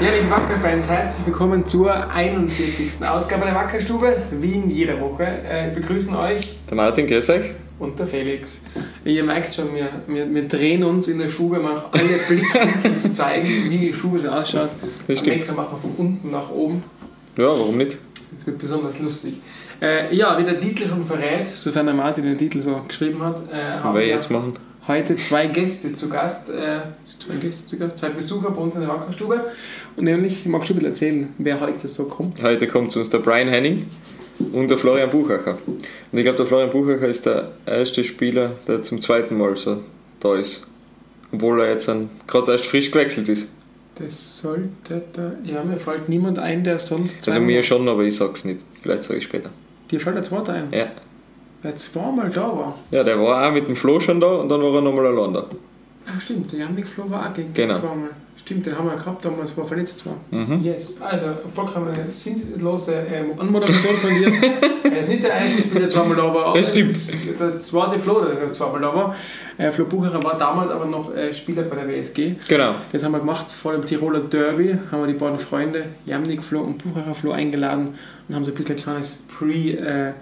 Ja, liebe Wackerfans, herzlich willkommen zur 41. Ausgabe der Wackerstube, wie in jeder Woche. Äh, begrüßen euch Der Martin, grüß euch. und der Felix. Ihr merkt schon, wir, wir, wir drehen uns in der Stube, um auch alle Blickwinkel zu zeigen, wie die Stube so ausschaut. Das Am stimmt. nächsten Mal machen wir von unten nach oben. Ja, warum nicht? Das wird besonders lustig. Äh, ja, wie der Titel schon verrät, sofern der Martin den Titel so geschrieben hat, äh, haben wir wir jetzt machen. Heute zwei Gäste zu Gast, äh, zwei Gäste zu Gast, zwei Besucher bei uns in der Wackerstube. Und nämlich, magst du ein bisschen erzählen, wer heute so kommt? Heute kommt zu uns der Brian Henning und der Florian Buchacher. Und ich glaube, der Florian Buchacher ist der erste Spieler, der zum zweiten Mal so da ist. Obwohl er jetzt gerade erst frisch gewechselt ist. Das sollte da. Ja, mir fällt niemand ein, der sonst. Also mir schon, aber ich sag's nicht. Vielleicht sage ich später. Dir fällt der zweite ein, Ja. Wer zweimal da war. ja, der war auch mit dem Flo schon da und dann war er nochmal allein da. Ah, stimmt, der Janik Flo war auch gegen Genau. zweimal. Stimmt, den haben wir gehabt, damals war verletzt war. Mhm. Yes, also vollkommen eine sinnlose ähm, Anmoderation von dir. er ist nicht der einzige Spieler, der zweimal da war. aber Das stimmt. Der zweite Flo, der zweimal da war. Äh, Flo Bucherer war damals aber noch äh, Spieler bei der WSG. Genau. Das haben wir gemacht vor dem Tiroler Derby, haben wir die beiden Freunde, Jamnik Flo und Bucherer Flo eingeladen und haben so ein bisschen ein kleines Pre- äh,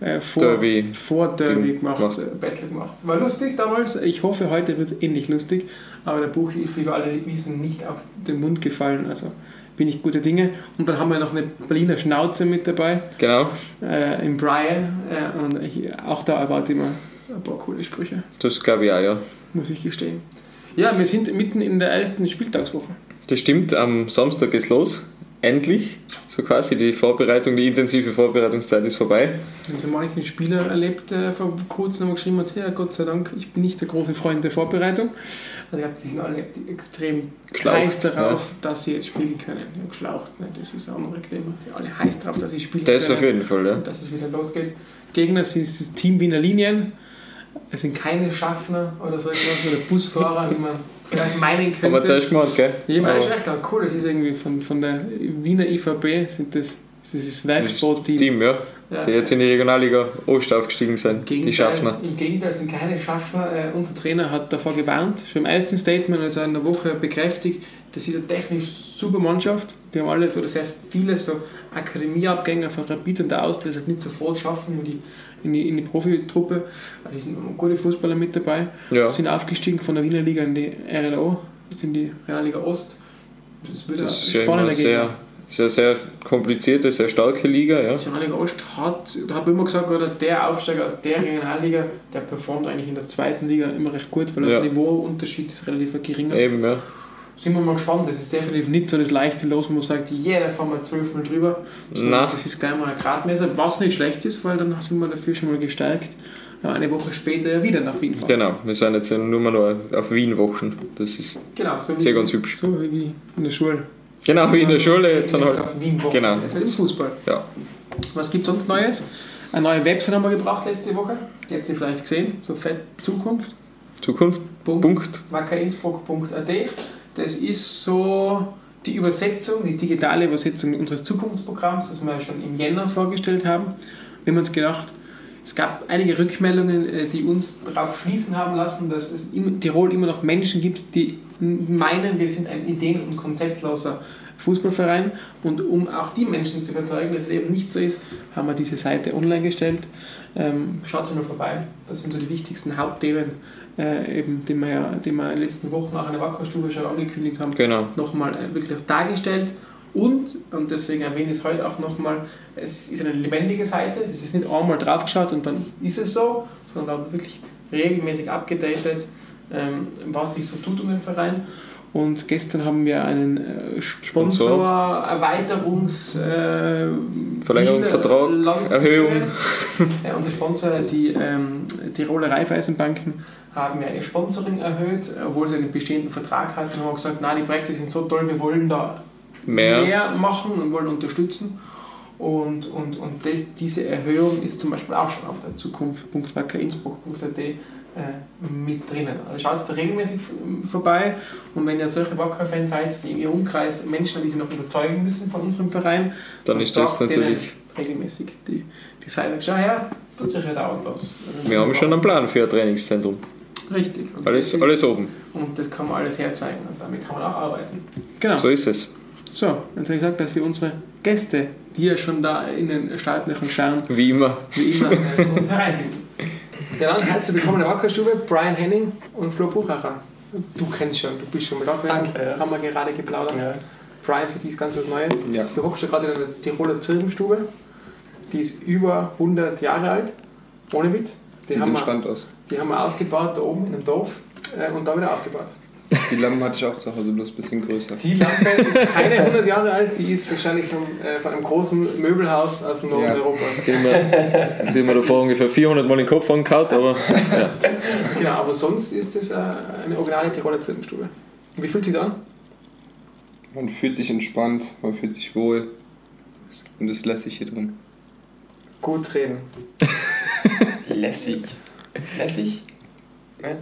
äh, vor, Derby. vor Derby Ding gemacht, gemacht. äh, Battle gemacht. War lustig damals, ich hoffe heute wird es ähnlich lustig, aber der Buch ist, wie wir alle wissen, nicht auf den Mund gefallen, also bin ich gute Dinge. Und dann haben wir noch eine Berliner Schnauze mit dabei, Genau. äh, im Brian äh, und ich, auch da erwarte ich mir ein paar coole Sprüche, Das glaube ich auch, ja. muss ich gestehen. Ja, wir sind mitten in der ersten Spieltagswoche. Das stimmt, am Samstag geht's los. Endlich. So quasi die Vorbereitung, die intensive Vorbereitungszeit ist vorbei. Ich habe so manchen Spieler erlebt, der vor kurzem geschrieben hat, ja Gott sei Dank, ich bin nicht der große Freund der Vorbereitung. Also ich glaube, die sind alle extrem Geschlaucht, heiß darauf, dass sie jetzt spielen können. Ja, geschlaucht, ne? das ist ein anderes Thema. Sie sind alle heiß darauf, dass sie spielen Das können auf jeden Fall, ja. und dass es wieder losgeht. Gegner sind das Team Wiener Linien. Es sind keine Schaffner oder so etwas oder Busfahrer, wie man vielleicht meinen könnte. Haben wir zuerst gemacht, gell? Ja, ich meine, das cool. Das ist irgendwie von, von der Wiener IVB, sind das, das ist das Werksportteam. Team, ja. Ja. Die jetzt in die Regionalliga Ost aufgestiegen sind. Die Schaffner. Im Gegenteil sind keine Schaffner. Äh, unser Trainer hat davor gewarnt, schon im ersten Statement, also in der Woche bekräftigt, das ist eine technisch super Mannschaft. Wir haben alle oder sehr viele so Akademieabgänger von Rapid und der Austria, es nicht sofort schaffen in die, in die, in die Profitruppe. Da sind gute Fußballer mit dabei. Ja. Sind aufgestiegen von der Wiener Liga in die RLO, das sind die Regionalliga Ost. Das wird Das ein spannender sehr, Gegner. Sehr, sehr komplizierte, sehr starke Liga, ja. Die Regionalliga Ost hat, da habe ich immer gesagt, oder der Aufsteiger aus der Regionalliga, der performt eigentlich in der zweiten Liga immer recht gut, weil Ja. der Niveauunterschied ist relativ geringer. Eben, ja. Sind wir mal gespannt, das ist definitiv nicht so das leichte Los, wo man sagt, jeder fahren wir zwölfmal drüber. So. Das ist gleich mal ein Gradmesser, was nicht schlecht ist, weil dann sind wir dafür schon mal gestärkt. Ja, eine Woche später wieder nach Wien fahren. Genau, wir sind jetzt nur mal noch auf Wien-Wochen. Das ist Genau, so Sehr ganz hübsch. So wie in der Schule. Genau wie in der Schule, jetzt sind halt. Genau. Jetzt im Fußball. Ja. Was gibt es sonst Neues? Eine neue Website haben wir gebracht letzte Woche. Die habt ihr vielleicht gesehen. So fett Zukunft. Zukunft. Punkt. Punkt. wackerinnsbruck.at. Das ist so die Übersetzung, die digitale Übersetzung unseres Zukunftsprogramms, das wir ja schon im Jänner vorgestellt haben. Wir haben uns gedacht, es gab einige Rückmeldungen, äh, die uns darauf schließen haben lassen, dass es in Tirol immer noch Menschen gibt, die meinen, wir sind ein ideen- und konzeptloser Fußballverein. Und um auch die Menschen zu überzeugen, dass es eben nicht so ist, haben wir diese Seite online gestellt. Ähm, schaut sie mal vorbei. Das sind so die wichtigsten Hauptthemen, äh, eben, die, wir ja, die wir in den letzten Wochen auch in der Wackerstube schon angekündigt haben, Genau. nochmal äh, wirklich dargestellt. Und, und deswegen erwähne ich es heute auch nochmal, es ist eine lebendige Seite, das ist nicht einmal draufgeschaut und dann ist es so, sondern auch wirklich regelmäßig abgedatet, ähm, was sich so tut um den Verein. Und gestern haben wir einen äh, Sponsor, Erweiterungs, äh, Verlängerung, Deal, äh, Vertrag, Erhöhung. Ja, unser Sponsor, die ähm, Tiroler Raiffeisenbanken, haben ja ihr Sponsoring erhöht, obwohl sie einen bestehenden Vertrag hatten und haben gesagt, nein, die Projekte sind so toll, wir wollen da Mehr. machen und wollen unterstützen. Und, und, und das, diese Erhöhung ist zum Beispiel auch schon auf der Zukunft.wackerinnsbruck.at äh, mit drinnen. Also schaut da regelmäßig vorbei und wenn ihr solche Wacker-Fans seid, die in ihrem Umkreis Menschen, die sie noch überzeugen müssen von unserem Verein, Dann ist das natürlich. regelmäßig die, die Seite, schau her, tut sich ja dauernd was. Wir haben schon einen Plan für ein Trainingszentrum. Richtig. Und Alles, ist- alles oben. Und das kann man alles herzeigen. Also damit kann man auch arbeiten. Genau. So ist es. So, jetzt habe ich gesagt, dass wir unsere Gäste, die ja schon da in den Startlöchern schauen, Wie immer. wie immer äh, zu uns hereinfinden. Ja, dann herzlich willkommen in der Wackerstube, Brian Henning und Flo Buchacher. Du kennst schon, du bist schon mal da gewesen, Danke, ja. haben wir gerade geplaudert. Ja. Brian, für dich ist ganz was Neues. Ja. Du hockst ja gerade in der Tiroler Zirbenstube, die ist über 100 Jahre alt, ohne Witz. Die Sieht haben, wir, entspannt aus. die haben wir ausgebaut da oben in einem Dorf äh, und da wieder aufgebaut. Die Lampen hatte ich auch zu Hause, bloß ein bisschen größer. Die Lampe ist keine 100 Jahre alt, die ist wahrscheinlich von, äh, von einem großen Möbelhaus aus dem Norden Ja. Europas. Den wir davor ungefähr 400 Mal in den Kopf angehauen, aber ja. Genau, aber sonst ist es äh, eine originale Tiroler Zirbenstube. Und wie fühlt sich das an? Man fühlt sich entspannt, man fühlt sich wohl. Und es lässt sich hier drin. Gut reden. Lässig. Lässig? Nein?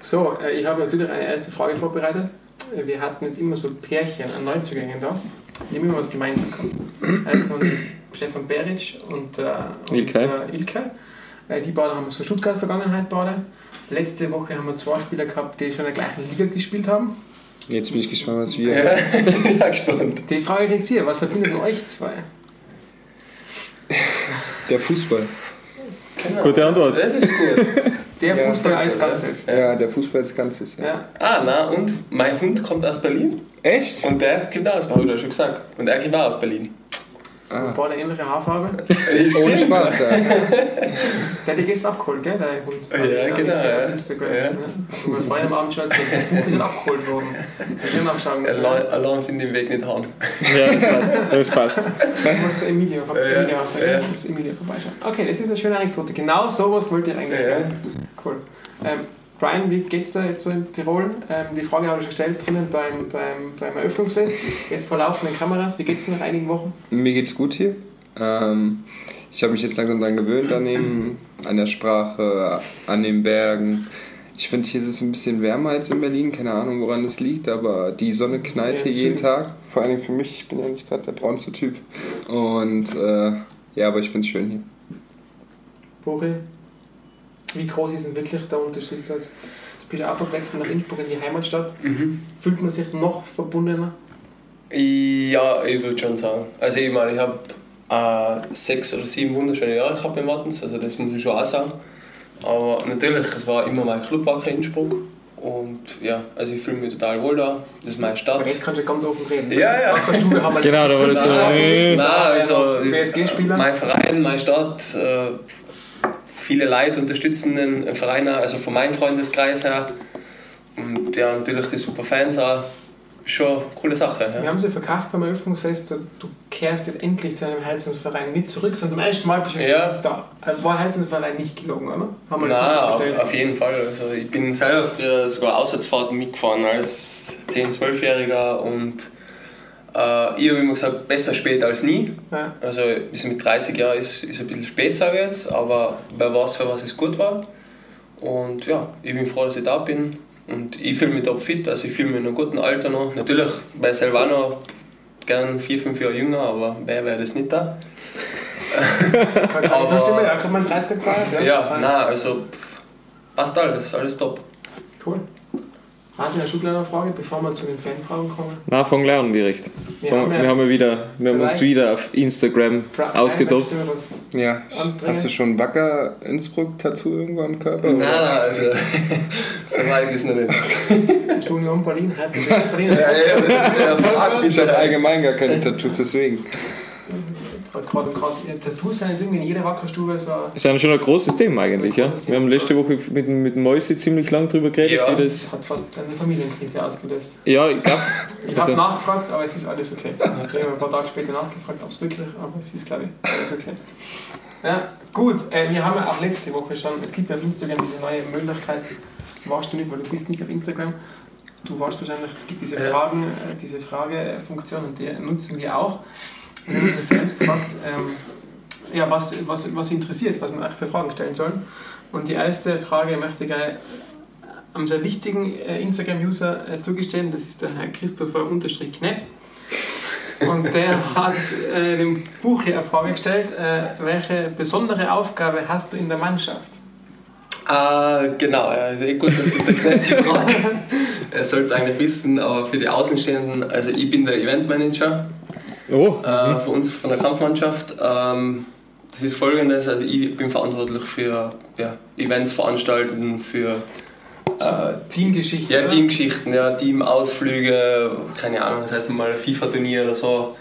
So, äh, ich habe natürlich eine erste Frage vorbereitet. Wir hatten jetzt immer so Pärchen an Neuzugängen da, die immer was gemeinsam haben. Eins von Stefan Beric und, äh, und Ilkay. Äh, Ilkay. Äh, die beiden haben so Stuttgart-Vergangenheit beide. Letzte Woche haben wir zwei Spieler gehabt, die schon in der gleichen Liga gespielt haben. Jetzt bin ich gespannt, was wir. Ja, ja gespannt. Die Frage kriegt ihr, was verbindet euch zwei? Der Fußball. Genau. Gute Antwort. Das ist gut. Der Ja. Fußball als Ganzes. Ja, der Fußball als Ganzes. Ja. Ja. Ah, na, und mein Hund kommt aus Berlin. Echt? Und der kommt auch aus Berlin, schon gesagt. Und er kommt auch aus Berlin. So, Ah. beide ähnliche Haarfarbe. Ohne Spaß, ja. Der hat die gestern abgeholt, gell, der Hund. Ja, ich genau, ja. Auf Instagram. Ja. Ja. Und mein Freund am Abend schon der Hund ist abgeholt worden. Ich will nachschauen. Allein, allein finde ich den Weg nicht haben. ja, das passt. Das passt. Du musst der Emilio, Ja, ja. Emilio der Ja. Emilio vorbeischauen. Okay, das ist eine schöne Anekdote. Genau sowas wollt ihr eigentlich. Ja. gell? Cool. Ähm, Brian, wie geht's da jetzt so in Tirol? Ähm, die Frage habe ich gestellt drinnen beim, beim, beim Eröffnungsfest. Jetzt vor laufenden Kameras. Wie geht's nach einigen Wochen? Mir geht's gut hier. Ähm, ich habe mich jetzt langsam daran gewöhnt, an, dem, an der Sprache, an den Bergen. Ich finde, hier ist es ein bisschen wärmer als in Berlin. Keine Ahnung, woran das liegt, aber die Sonne knallt hier jeden. Tag. Vor allem für mich, ich bin ja nicht gerade der braunste Typ. Und äh, ja, aber ich finde es schön hier. Bori, wie groß ist denn wirklich der Unterschied? Bist du einfach gewechselt nach Innsbruck in die Heimatstadt. Fühlt man sich noch verbundener? Ja, ich würde schon sagen. Also ich meine, ich habe äh, sechs oder sieben wunderschöne Jahre gehabt in Wattens, also das muss ich schon auch sagen. Aber natürlich, es war immer mein Clubwacker Innsbruck. Und ja, also ich fühle mich total wohl da. Das ist meine Aber Stadt. jetzt kannst du ganz offen reden. Ja, ja. Wackerstube haben wir Genau, da war das so. Nein, Nein, also PSG-Spieler? mein Verein, meine Stadt, äh, viele Leute unterstützen den Verein auch, also von meinem Freundeskreis her. Und ja, natürlich die super Fans auch. Schon eine coole Sache. Wir Ja. haben sie verkauft beim Eröffnungsfest. Du kehrst jetzt endlich zu einem Heizungsverein nicht zurück, sondern zum ersten Mal bist du Ja. da. Äh, War Heizungsverein nicht gelogen, oder? Haben wir das Nein, nicht auf, auf jeden Fall. Also ich bin selber früher sogar Auswärtsfahrten mitgefahren als 10-, 12-Jähriger und äh, ich habe immer gesagt, besser spät als nie. Ja. Also bis mit 30 Jahren ist, ist ein bisschen spät, sage ich jetzt, aber wer weiß, für was es gut war. Und ja, ich bin froh, dass ich da bin. Und ich fühle mich top fit, also ich fühle mich in einem guten Alter noch. Natürlich bei noch gern 4, 5 Jahre jünger, aber wer wäre das nicht da? Aber- ja, kann man 30er gefallen? Ja, nein, also passt alles, alles top. Cool. Martin, eine Schulkleinerfrage, bevor wir zu den Fanfragen kommen. Nachfangen lernen direkt. Wir Wir, haben ja- wir haben ja wieder, wir haben uns wieder auf Instagram was- Ja, Anbringen. hast du schon ein Wacker Innsbruck-Tattoo irgendwo am Körper? Nein, nein, also so weit ist noch nicht. Studium Berlin, halb Berlin. Ja, ja, das ist ja fraglich. Ich habe allgemein gar keine Tattoos, deswegen. Gerade, gerade, ja, Tattoos sind jetzt irgendwie in jeder Wackerstube so. Das ist ja schon ein großes Thema eigentlich, ja. großes Wir haben Thema. letzte Woche mit, mit dem Mäusi ziemlich lang drüber geredet, Ja. das. Hat fast eine Familienkrise ausgelöst. Ja, ich glaube, Ich habe Also- nachgefragt, aber es ist alles okay. Ich habe ein paar Tage später nachgefragt, ob es wirklich, aber es ist, glaube ich, alles okay. Ja, gut, äh, wir haben ja auch letzte Woche schon, es gibt ja auf Instagram diese neue Möglichkeit, das warst du nicht, weil du bist nicht auf Instagram. Du warst wahrscheinlich, es gibt diese. Fragen, äh, diese Fragefunktion und die nutzen wir auch. Und wir haben unsere Fans gefragt, ähm, ja, was, was, was sie interessiert, was eigentlich für Fragen stellen sollen. Und die erste Frage möchte ich einem sehr wichtigen äh, Instagram-User äh, zugestehen, das ist der Herr Christopher unterstrich Knett. Und der hat äh, dem Buch hier eine Frage gestellt, äh, welche besondere Aufgabe hast du in der Mannschaft? Ah, genau, also eh gut, das der Knett die Frage. er sollte es eigentlich wissen, aber für die Außenstehenden, also ich bin der Eventmanager Oh, äh, für uns von der Kampfmannschaft. Ähm, das ist folgendes, also ich bin verantwortlich für ja, Events veranstalten, für äh, Teamgeschichte. ja, oder? Teamgeschichten, ja, Teamausflüge, keine Ahnung, das heißt mal FIFA-Turnier oder so,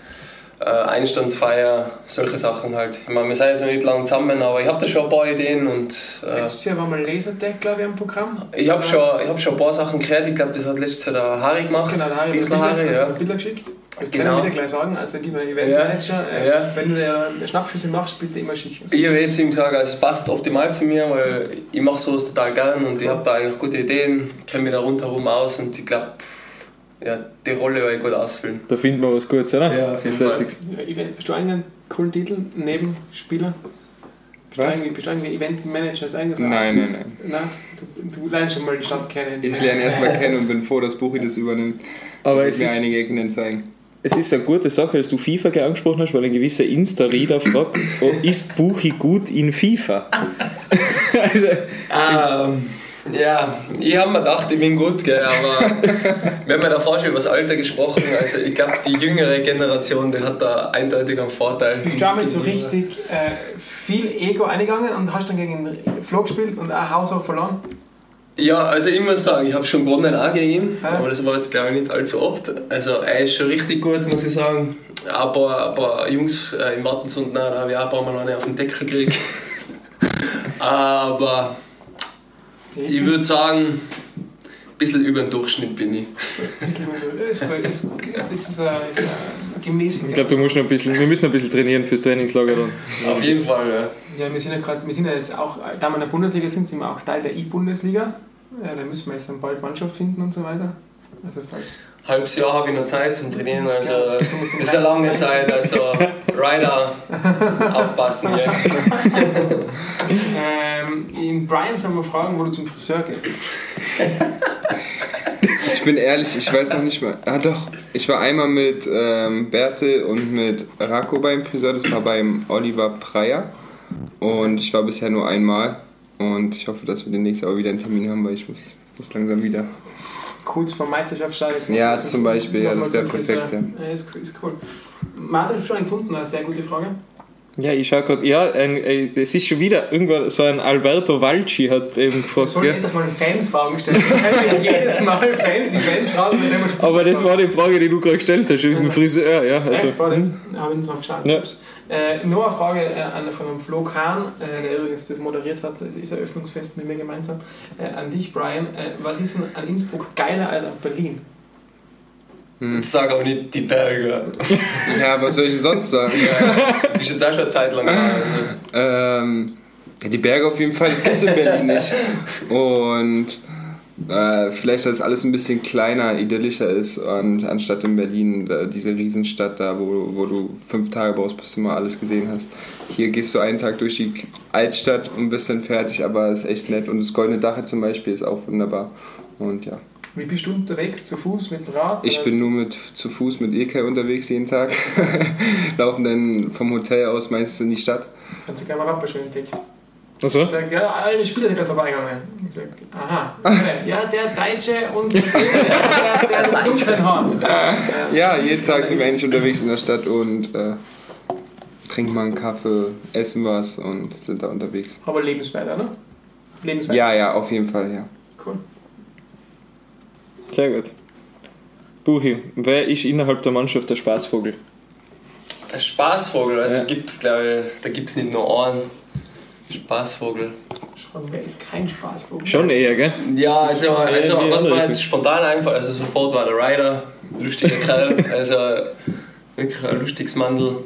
äh, Einstandsfeier, solche Sachen halt. Ich meine, wir sind jetzt noch nicht lange zusammen, aber ich habe da schon ein paar Ideen und äh, Letztes Jahr war mal Lasertag, glaube ich, am Programm. ich habe schon, ich hab schon ein paar Sachen gehört. Ich glaube, das hat letztes Jahr der Harry gemacht. Genau, ich Bichler Bilder, Harry, ja. Bilder geschickt. Das Genau. kann ich wieder gleich sagen. Also, lieber Eventmanager, äh, Ja. wenn du der, der Schnappschüsse machst, bitte immer schicken. Ich habe jetzt ihm gesagt, also es passt optimal zu mir, weil ich mache sowas total gern und ich habe da eigentlich gute Ideen, kenne mich da rundherum aus und ich glaube, ja, die Rolle werde ich gut ausfüllen. da finden wir was Gutes, oder? Ja, auf jeden Das Fall. Ja, Event, hast du einen coolen Titel neben Spieler? Bist du Was? Bist du Eventmanager? Eigentlich so Nein, nein, nein. Nein, du, du lernst schon mal die Stadt kennen. Ich lerne erstmal kennen und bin froh, dass Buchi das übernimmt. Aber es mir ist, einige Ecken zeigen. Es ist eine gute Sache, dass du FIFA angesprochen hast, weil ein gewisser Insta-Reader fragt, oh, ist Buchi gut in FIFA? also, Ähm, ja, ich habe mir gedacht, ich bin gut, gell, aber wir haben ja davor schon über das Alter gesprochen. Also ich glaube, die jüngere Generation, die hat da eindeutig einen Vorteil. Bist du damit so richtig äh, viel Ego eingegangen und hast dann gegen den Flo gespielt und auch haushoch verloren? Ja, also ich muss sagen, ich habe schon gewonnen auch gegen ihn, Ja. aber das war jetzt glaube ich nicht allzu oft. Also er ist schon richtig gut, muss ich sagen. Ein paar, ein paar Jungs äh, im Wattensund, da habe ich auch ein paar Mal eine auf den Deckel gekriegt. aber ich würde sagen, bisschen über den Durchschnitt bin ich. Das ist gut, das ist, das ist, ein- ist ein gemäßigt. ich glaube, du musst noch ein bisschen, wir müssen noch ein bisschen trainieren fürs Trainingslager dann. Auf jeden Fall, ja. Ja, wir sind ja gerade, wir sind ja jetzt auch, da wir in der Bundesliga sind, sind wir auch Teil der I-Bundesliga. Ja, da müssen wir jetzt dann bald Mannschaft finden und so weiter. Also falls. Halbes Jahr habe ich noch Zeit zum Trainieren, also Ja, ist eine lange Zeit, also Rider aufpassen. Ja. Ähm, in Brian soll man fragen, wo du zum Friseur gehst. Ich bin ehrlich, ich weiß noch nicht mal. Ah doch, ich war einmal mit ähm, Bertel und mit Rako beim Friseur, das war beim Oliver Preyer. Und ich war bisher nur einmal. Und ich hoffe, dass wir demnächst auch wieder einen Termin haben, weil ich muss, muss langsam wieder. Kurz vor Meisterschaftsstart. noch Ja, zum Beispiel, ja, das mal wär zum Friseur. perfekt, Ja, ist, cool- ist cool. Martin, hast du schon einen gefunden? Eine sehr gute Frage. Ja, ich schau gerade, ja, ein, ein, es ist schon wieder irgendwann so ein Alberto Valci hat eben gefragt, gell? endlich mal Fanfragen stellen. Wir können ja jedes Mal Fan, die Fans fragen, wir Aber das war die Frage, die du gerade gestellt hast, mit dem Friseur, ja. Also, Echt, war das? hm. Habe ich nicht drauf geschaut. Ja. Äh, nur eine Frage äh, an, von dem Flo Kahn, äh, der übrigens das moderiert hat, das ist Eröffnungsfest mit mir gemeinsam. Äh, an dich, Brian. Äh, was ist denn an Innsbruck geiler als an Berlin? Jetzt sag aber nicht die Berge. Ja, was soll ich denn sonst sagen? Bist jetzt auch schon eine Zeit lang da. Also. Ähm, ja, die Berge auf jeden Fall, das gibt es in Berlin nicht. Und äh, vielleicht, dass es alles ein bisschen kleiner, idyllischer ist, und anstatt in Berlin, da, diese Riesenstadt da, wo, wo du fünf Tage brauchst, bis du mal alles gesehen hast. Hier gehst du einen Tag durch die Altstadt und bist dann fertig, aber es ist echt nett. Und das Goldene Dach zum Beispiel ist auch wunderbar. Und ja, Wie bist du unterwegs? Zu Fuß, mit dem Rad? ich bin nur mit zu Fuß mit Ilkay unterwegs jeden Tag. Laufen dann vom Hotel aus meistens in die Stadt. Kannst du gerne mal Rapper schon entdeckt. Achso? Ich sag, ja, eine Spieler sind gerade vorbeigegangen. Ich sag, aha. okay. Ja, der Deutsche und der, der, der, Haar. Ja, jeden Tag sind wir eigentlich unterwegs in der Stadt und äh, trinken mal einen Kaffee, essen was und sind da unterwegs. Aber lebenswert, ne? Lebenswert. Ja, ja, auf jeden Fall, ja. Cool. Sehr gut. Buchi, wer ist innerhalb der Mannschaft der Spaßvogel? Der Spaßvogel, also Ja. da gibt es glaube ich, da gibt es nicht nur einen Spaßvogel. Fragen, wer ist kein Spaßvogel? Schon eher, gell? Ja, also, also was mir Richtung. jetzt spontan einfach, also sofort war der Ryder, lustiger Kerl, also wirklich ein lustiges Mandel.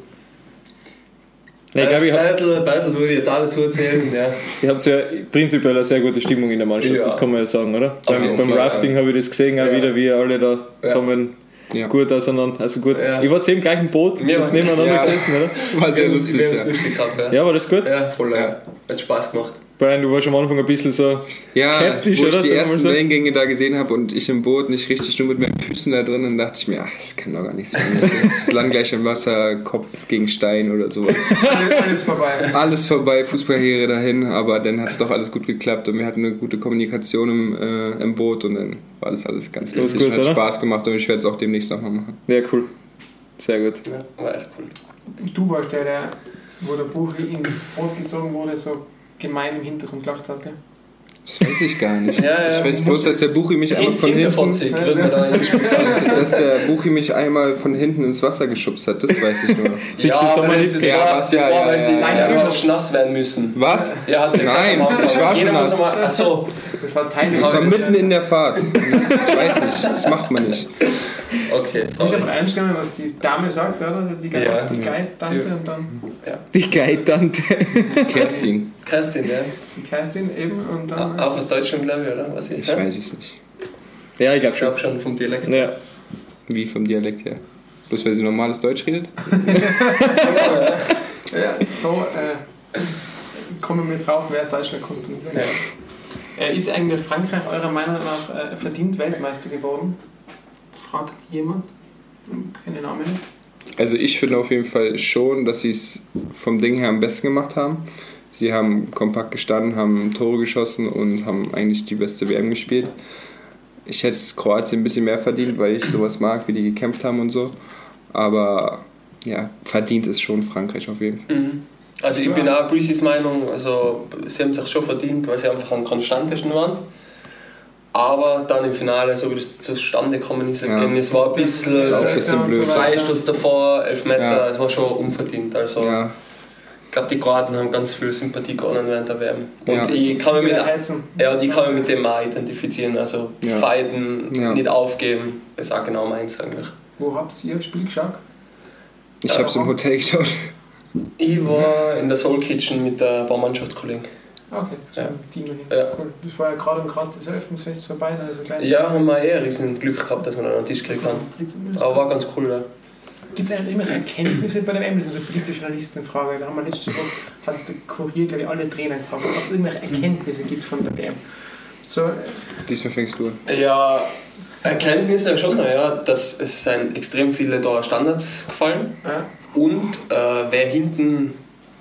Nein, ich glaube, ihr habt, Bertel, Bertel würde ich jetzt auch dazu erzählen, ja. ihr habt ja prinzipiell eine sehr gute Stimmung in der Mannschaft, Ja. das kann man ja sagen, oder? Beim, jeden beim Fall, Rafting habe ich das gesehen, auch Ja. wieder, wie alle da zusammen Ja. gut auseinander, also gut. Ja. Ich war im gleichen Boot, Wir waren- nebeneinander ja. gesessen, oder? War sehr lustig, wir haben uns ja. gehabt, ja. Ja, war das gut? Ja, voll, ja. Ja. Hat Spaß gemacht. Brian, du warst am Anfang ein bisschen so Ja, skeptisch, wo ich oder? die wir mal ersten so. Wellengänge da gesehen habe und ich im Boot nicht richtig nur mit meinen Füßen da drin, dann dachte ich mir, ach, das kann doch gar nichts sein. Das Land gleich im Wasser, Kopf gegen Stein oder sowas. Alles, vorbei. Alles vorbei, Fußballkarriere dahin, aber dann hat es doch alles gut geklappt und wir hatten eine gute Kommunikation im, äh, im Boot und dann war das alles ganz lustig gut, und hat oder? Spaß gemacht und ich werde es auch demnächst nochmal machen. Ja, cool. Sehr gut. Ja, war echt cool. Du warst der, der, wo der Buchi ins Boot gezogen wurde, so gemein im Hintergrund gelacht hat, gell? Das weiß ich gar nicht. Ja, ja, ich weiß bloß, dass der Buchi mich einmal von hinten... Dass der Buchi mich einmal von hinten ins Wasser geschubst hat, das weiß ich nur. Siehst du, Ja, aber das, das Ja, war, das ja, war ja, weil sie ja, ja. ja, ja. nass werden müssen. Was? Ja, hat sie gesagt Nein, ich war schon nass. Achso, Das war Teil Das war mitten in der Fahrt. Das, ich weiß nicht, das macht man nicht. okay. Ich habe genommen, was die Dame sagt, oder? Die, Guide-Tante und dann Die Geitante. Kerstin, Kerstin, ja. die Kerstin eben und dann. Auch aus Deutschland, glaube ich, oder? Was ich, ich ja? weiß es nicht. Ja, ich glaube Ich schon. glaube schon vom Dialekt. Ja. Wie vom Dialekt her. Bloß weil sie normales Deutsch redet? Ja, so äh, kommen wir drauf, wer aus Deutschland kommt. Und Ja. äh, ist eigentlich Frankreich eurer Meinung nach äh, verdient Weltmeister geworden? Fragt jemand. Keine Namen. Also ich finde auf jeden Fall schon, dass sie es vom Ding her am besten gemacht haben. Sie haben kompakt gestanden, haben Tore geschossen und haben eigentlich die beste WM gespielt. Ich hätte es Kroatien ein bisschen mehr verdient, weil ich sowas mag, wie die gekämpft haben und so. Aber ja, verdient ist schon Frankreich auf jeden Fall. Mhm. Also ich bin auch Breezes Meinung, also sie haben sich schon verdient, weil sie einfach am konstantesten waren. Aber dann im Finale, so wie das zustande gekommen ist, Ja. Ergebnis war ein bisschen, ein bisschen. Freistoß davor, Elfmeter, Ja. es war schon unverdient. Also Ja, ich glaube, die Kroaten haben ganz viel Sympathie gewonnen während der WM. Und Ja. ich kann mich mit, heizen. ja, und ich kann mich mit dem auch identifizieren. Also Ja. fighten, Ja. nicht aufgeben, ist auch genau meins eigentlich. Wo habt ihr das Spiel geschaut? ich habe es im Hotel geschaut. Ich war in der Soul Kitchen mit der paar Mannschaftskollegen. Okay, so Ja. Team hin. Ja. Cool. Das war ja gerade das Eröffnungsfest vorbei, da ist ein kleines Ja, haben wir eh ein riesen Glück gehabt, dass wir den Tisch gekriegt haben. Aber war ganz cool, ja. Gibt es eigentlich immer Erkenntnisse bei der WM? Das ist eine beliebte Journalistenfrage. Da haben wir letzte Woche, hat es der Kurier, glaube ich, alle Trainer gefragt, ob es irgendwelche Erkenntnisse gibt von der WM. So, äh, Diesmal fängst du an. Ja, Erkenntnisse schon, ja, dass es sind extrem viele da Standards gefallen ja, und äh, wer hinten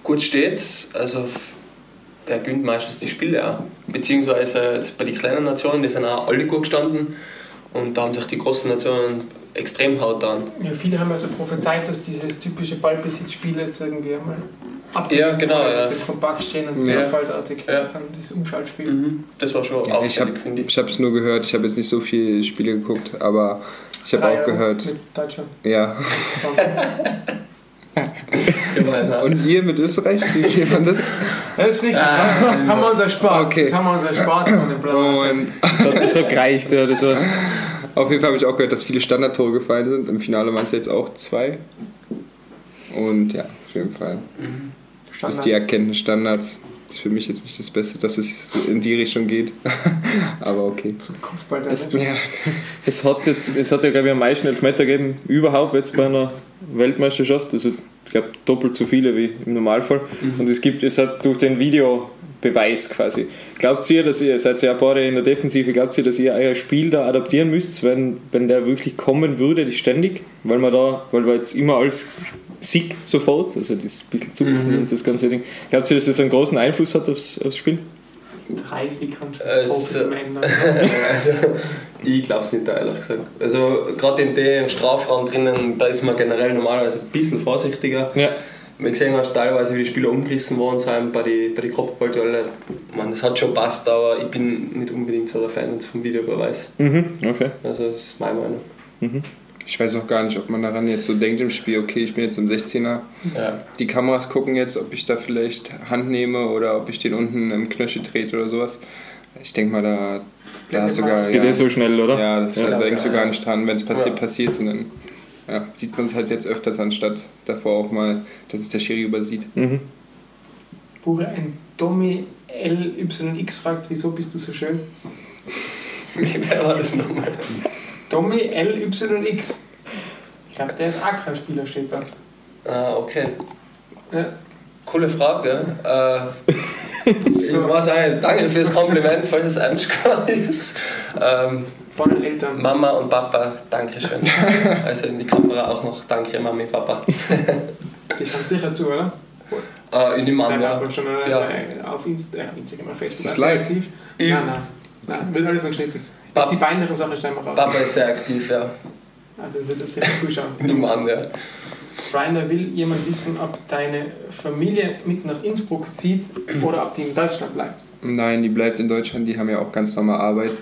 gut steht, also der gewinnt meistens die Spiele auch. Beziehungsweise jetzt bei den kleinen Nationen, die sind auch alle gut gestanden und da haben sich die großen Nationen extrem haut an. ja, viele haben ja so prophezeit, dass dieses typische Ballbesitzspiel jetzt irgendwie einmal Ja, genau, ja. kompakt stehen und Ja. vielfaltartig Ja. dann dieses Umschaltspiel. Mhm. Das war schon Ja, ich habe ich. ich es nur gehört, ich habe jetzt nicht so viele Spiele geguckt, aber ich habe auch gehört, Mit Deutschland. ja. Und ihr mit Österreich, wie geht man das? Das ist richtig. Ah. Jetzt haben wir unser Sport. Okay. Jetzt haben wir unser Sport von dem Das hat, das hat gereicht. Ja, das war, auf jeden Fall habe ich auch gehört, dass viele Standardtore gefallen sind. Im Finale waren es jetzt auch zwei. Und ja, auf jeden Fall ist Standard. die Erkenntnis Standards. Ist für mich jetzt nicht das Beste, dass es in die Richtung geht. aber okay. Kopfball da Es-. Ja, es hat jetzt, es hat ja glaube ich am meisten Elfmeter gegeben überhaupt jetzt bei einer Weltmeisterschaft. Also ich glaube doppelt so viele wie im Normalfall. Und es gibt, es hat durch den Videobeweis quasi. Glaubt ihr, dass ihr, seid ihr ja beide in der Defensive, glaubt ihr, dass ihr euer Spiel da adaptieren müsst, wenn, wenn der wirklich kommen würde, die ständig? Weil man da, weil wir jetzt immer alles sieht sofort, also das bisschen Zupfen und das ganze Ding. Glaubt ihr, dass das einen großen Einfluss hat aufs, aufs Spiel? Drei Sekunden. Ende. Also, ich glaube es nicht, ehrlich gesagt. Also, gerade in dem Strafraum drinnen, da ist man generell normalerweise ein bisschen vorsichtiger. Ja. Wenn gesehen hast, teilweise, wie die Spieler umgerissen worden sind bei den bei die Kopfballduellen, man, das hat schon passt, aber ich bin nicht unbedingt so der Fan vom Videobeweis. Mhm, okay. Also, das ist meine Meinung. Ich weiß auch gar nicht, ob man daran jetzt so denkt im Spiel, okay, ich bin jetzt im 16er. Ja. Die Kameras gucken jetzt, ob ich da vielleicht Hand nehme oder ob ich den unten im Knöchel trete oder sowas. Ich denke mal, da, da hast du gar Das Das geht ja, eh so schnell, oder? Ja, das, Ja. da denkst du gar nicht dran. Wenn es passiert, Ja. passiert und dann ja, sieht man es halt jetzt öfters, anstatt davor auch mal, dass es der Schiri übersieht. Mhm. Bure, ein Domi LYX fragt, wieso bist du so schön? Wer war das nochmal? Domi LYX. Ich glaube, der ist auch kein Spieler, steht da. Ah, okay. Ja. Coole Frage. Äh, Ich weiß nicht, danke fürs Kompliment, falls es ernst ist. Ähm, Von den Eltern. Mama und Papa, danke schön. Also in die Kamera auch noch, danke Mami, Papa. Die schauen sicher zu, oder? Äh, in die Da Mama. war man schon Ja. auf Inst äh, Instagram, auf Facebook. Ist das live? aktiv. Nein, nein, nein, wird alles noch Jetzt die peinliche Sache stellen wir raus. Papa ist sehr aktiv, ja. Also wird das sicher zuschauen. In die Mann, ja. Brian, da will jemand wissen, ob deine Familie mit nach Innsbruck zieht oder ob die in Deutschland bleibt. Nein, die bleibt in Deutschland, die haben ja auch ganz normal Arbeit.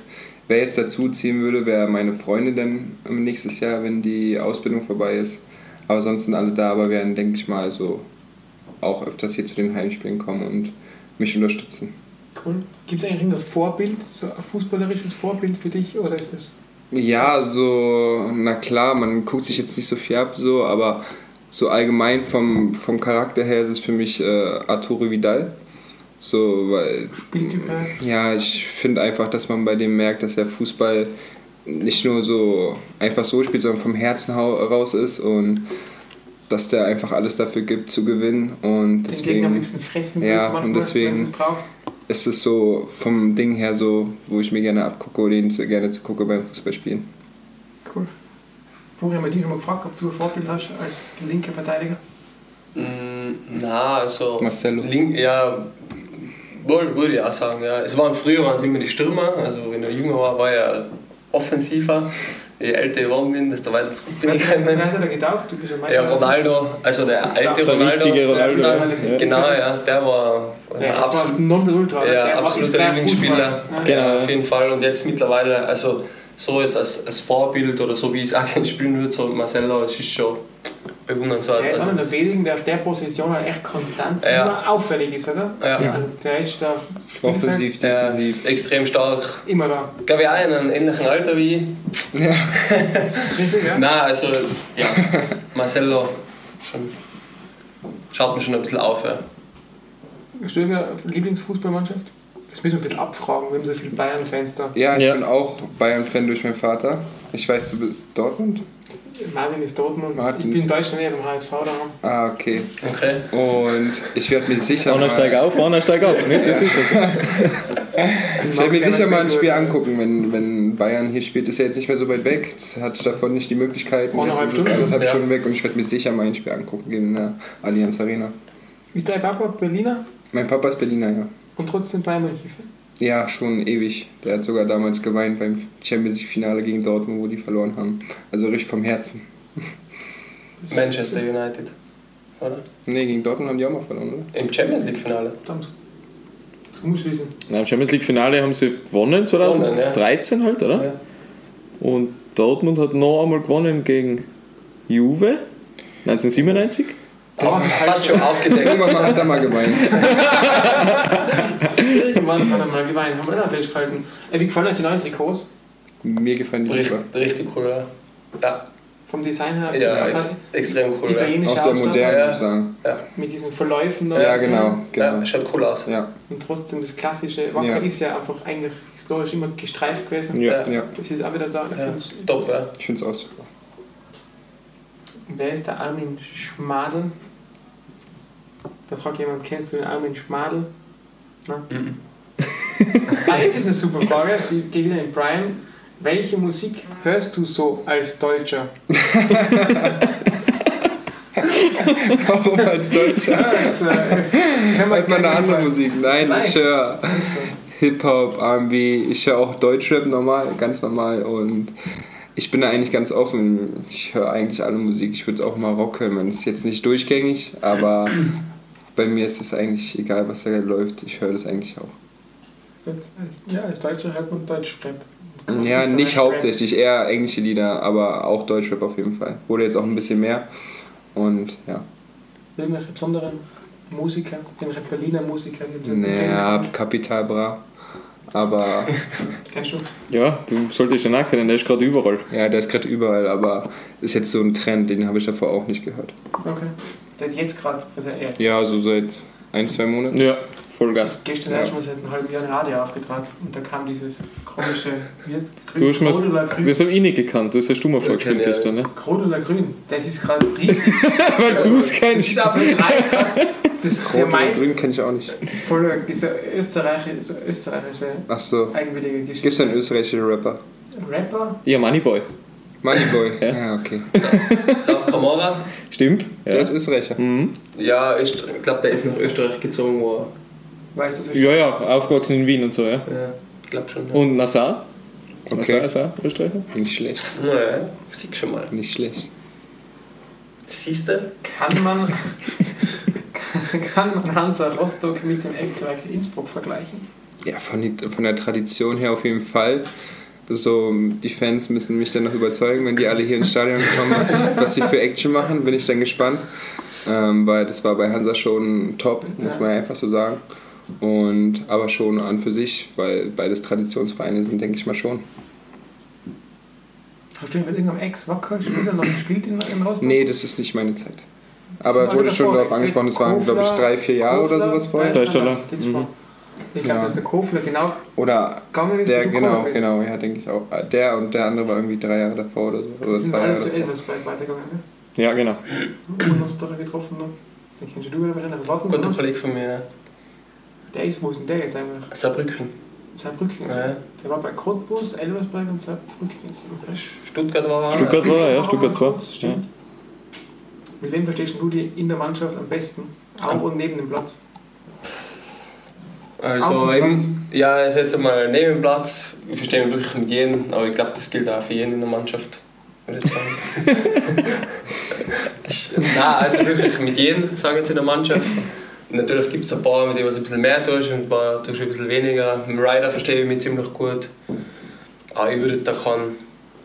Wer jetzt dazu ziehen würde, wäre meine Freundin dann nächstes Jahr, wenn die Ausbildung vorbei ist. Aber sonst sind alle da, aber werden, denke ich mal, so auch öfters hier zu den Heimspielen kommen und mich unterstützen. Cool. Gibt es eigentlich irgendein Vorbild, so ein fußballerisches Vorbild für dich oder ist es Ja, so, na klar, man guckt sich jetzt nicht so viel ab, so, aber so allgemein vom, vom Charakter her ist es für mich äh, Arturo Vidal. So, weil Spieltyp? Ja, ich finde einfach, dass man bei dem merkt, dass er Fußball nicht nur so einfach so spielt, sondern vom Herzen raus ist und dass der einfach alles dafür gibt zu gewinnen und Den Gegner am deswegen liebsten fressen Ja, manchmal, und deswegen- es braucht. Ist es so vom Ding her so, wo ich mir gerne abgucke oder ihn zu- gerne zu gucke beim Fußballspielen. Cool. Vorher haben wir dich schon mal gefragt, ob du ein Vorbild hast als linker Verteidiger. Mm, Na, also. Marcelo. Link, ja, wohl, würde ich auch sagen, ja. Es waren früher waren es immer die Stürmer, also wenn er jünger war, war er offensiver. Je älter ich geworden bin, desto weiter zurück bin ich Wer gekommen. hat er da getaucht? Du bist ja Ronaldo, also der alte Der Ronaldo, richtige Ronaldo, ja. Genau, ja, der war ein Ja, absolut, Nonplusultra. ja, Der war- ist absoluter Lieblingsspieler. Ja. Genau. Ja, auf jeden Fall. Und jetzt mittlerweile, also so jetzt als, als Vorbild oder so wie ich es auch gerne spielen würde, so Marcelo, es ist schon bewundernswert. Der ist einer der wenigen, der auf der Position halt echt konstant Ja. immer auffällig ist, oder? Ja. Der ist da Offensiv, Der defensiv. ist extrem stark. immer da. Glaube ich auch in einem ähnlichen Alter wie ich. Ja. Richtig, ja? Nein, also ja, Marcelo schon, schaut mir schon ein bisschen auf. Ja. Irgendeine Lieblingsfußballmannschaft? Das müssen wir ein bisschen abfragen, wir haben so viele Bayern-Fans da. Ja, ich Ja. bin auch Bayern-Fan durch meinen Vater. Ich weiß, du bist Dortmund? Martin ist Dortmund, Martin. ich bin in Deutschland eher beim HSV daheim. Ah, okay. Okay. Und ich werde mir sicher mal, steigt auf, einer steigt ab. Nicht? Das ist es. ich werd mir sicher mal ein Spiel angucken, wenn, wenn Bayern hier spielt. Ist ja jetzt nicht mehr so weit weg. Das hatte ich davon nicht die Möglichkeit. Jetzt ist es anderthalb Ja. Stunden weg und ich werde mir sicher mal ein Spiel angucken in der Allianz Arena. Ist dein Papa Berliner Mein Papa ist Berliner, ja. und trotzdem Bayern München? Ja, schon ewig. Der hat sogar damals geweint beim Champions League Finale gegen Dortmund, wo die verloren haben. Also richtig vom Herzen. Manchester United. Oder? Nee, gegen Dortmund haben die auch mal verloren, oder? Im Champions League Finale. Verdammt. Du musst wissen. Nein, Im Champions League Finale haben sie gewonnen, 2013 halt, oder? Ja. Und Dortmund hat noch einmal gewonnen gegen Juve 1997. Aber es ist halt Hast schon aufgedeckt. Irgendwann hat er mal geweint. Irgendwann hat er mal geweint, haben wir da festgehalten. Äh, wie gefallen euch die neuen Trikots? Mir gefallen die Richtig, super. richtig cool, ja. Ja, Vom Design her? ja ex extrem cool. Ja. Italienische Auch sehr modern, Ja. muss ich sagen. Mit diesen Verläufen. Ja, und- genau. Ja, genau. schaut cool aus. Ja, Und trotzdem das klassische. Wacker Ja. ist ja einfach eigentlich historisch immer gestreift gewesen. Ja. ja. Das ist auch wieder. Ich Ja, find's- top, ja. Ich finde es auch super. Wer ist der Armin Schmadl? Da fragt jemand, kennst du den Armin Schmadl? Mhm. Ah, jetzt ist eine super Frage, die geht wieder in Brian. Welche Musik hörst du so als Deutscher? Warum als Deutscher? Ja, das, äh, kann Hört man eine andere Musik? Nein, Nein. ich höre So. Hip-Hop, R&B, ich höre auch Deutschrap normal, ganz normal und ich bin da eigentlich ganz offen. Ich höre eigentlich alle Musik. Ich würde auch mal Rock hören. Man ist jetzt nicht durchgängig, aber bei mir ist es eigentlich egal, was da läuft. Ich höre das eigentlich auch. Ja, als Deutscher hört man Deutschrap. Ja, Österreich nicht Rap. hauptsächlich, eher englische Lieder, aber auch Deutschrap auf jeden Fall. Wurde jetzt auch ein bisschen mehr und ja. Irgendwelche besonderen Musiker, irgendwelche Berliner Musiker, Naja, kannst? Capital Bra. Aber Kennst du? Ja, du solltest ihn auch kennen, der ist gerade überall. ja, der ist gerade überall, aber ist jetzt so ein Trend, den habe ich davor auch nicht gehört. Okay. Der ist jetzt gerade präsentiert. Ja, so seit ein, zwei Monaten. Ja, Vollgas. Gestern Ja. erst mal seit einem halben Jahr ein Radio aufgetragen und da kam dieses komische, wie heißt es? Grün, Rot oder mir, Grün? das habe ich nicht gekannt, das hast du Das vorgespielt kenn gestern. Ne? Rot oder Grün? Das ist gerade riesig. Weil du es Das kennst. ist auf der 3 Das, der Rot oder meist, grün kenne ich auch nicht. das ist voll diese österreichische, österreichische Ach so. eigenwillige Geschichte. Gibt es einen österreichischen Rapper? Rapper? Ja, Moneyboy. Moneyboy. Ja. ja. okay. Ralf Kamara. Stimmt. Der Ja. ist Österreicher. Mhm. Ja, ich glaube, der ist nach Österreich gezogen worden. Weißt du das? ja, ja, aufgewachsen in Wien und so, ja. Ja, ich glaube schon. Ja. Und Nassau? Nassau Okay. ist auch Österreicher? Nicht schlecht. Naja, siehst schon mal. Nicht schlecht. Siehst du? Kann man, kann man Hansa Rostock mit dem FC Wacker Innsbruck vergleichen? Ja, von, die, von der Tradition her auf jeden Fall. So, die Fans müssen mich dann noch überzeugen, wenn die alle hier ins Stadion kommen, was, was sie für Action machen, bin ich dann gespannt. Ähm, weil das war bei Hansa schon top, muss Ja. man einfach so sagen. Und, aber schon an für sich, weil beides Traditionsvereine sind, denke ich mal schon. Hast du mit irgendeinem Ex-Wacker-Spieler noch gespielt in, in Rostock? Nee, das ist nicht meine Zeit. Das Aber wurde davor, schon darauf angesprochen, das waren, glaube ich, Kofler, drei, vier Jahre oder Kofler, sowas vorher. Da ist er da. die zwei. Mhm. Ich glaube, Ja. dass der Kofler genau Oder ist, der, du genau, bist. genau, ja, denke ich auch. Der und der andere war irgendwie drei Jahre davor oder so. Oder zwei alle Jahre zu davor. Elversberg weitergegangen. Ne? Ja, genau. Uhren hast du da getroffen. Ne? Den kennst du oder erinnern? Warten Guter? Kollege von mir, Der ist, wo ist denn der jetzt einfach? Saarbrücken. Saarbrücken. Also. Ja. Der war bei Cottbus, Elversberg und Saarbrücken. Jetzt. Stuttgart war er. Stuttgart war er, ja, Stuttgart 2. Kurz, stimmt. Mit wem verstehst du dich in der Mannschaft am besten? Auf und neben dem Platz. Also Platz. eben, ja, also jetzt einmal neben dem Platz, ich verstehe mich wirklich mit jedem, aber ich glaube, das gilt auch für jeden in der Mannschaft. Würde ich sagen. Das- Nein, also wirklich mit jedem, sage ich jetzt in der Mannschaft. Natürlich gibt es ein paar, mit denen du ein bisschen mehr tust und ein paar tust du ein bisschen weniger. Mit dem Rider verstehe ich mich ziemlich gut. Aber ich würde jetzt da keinen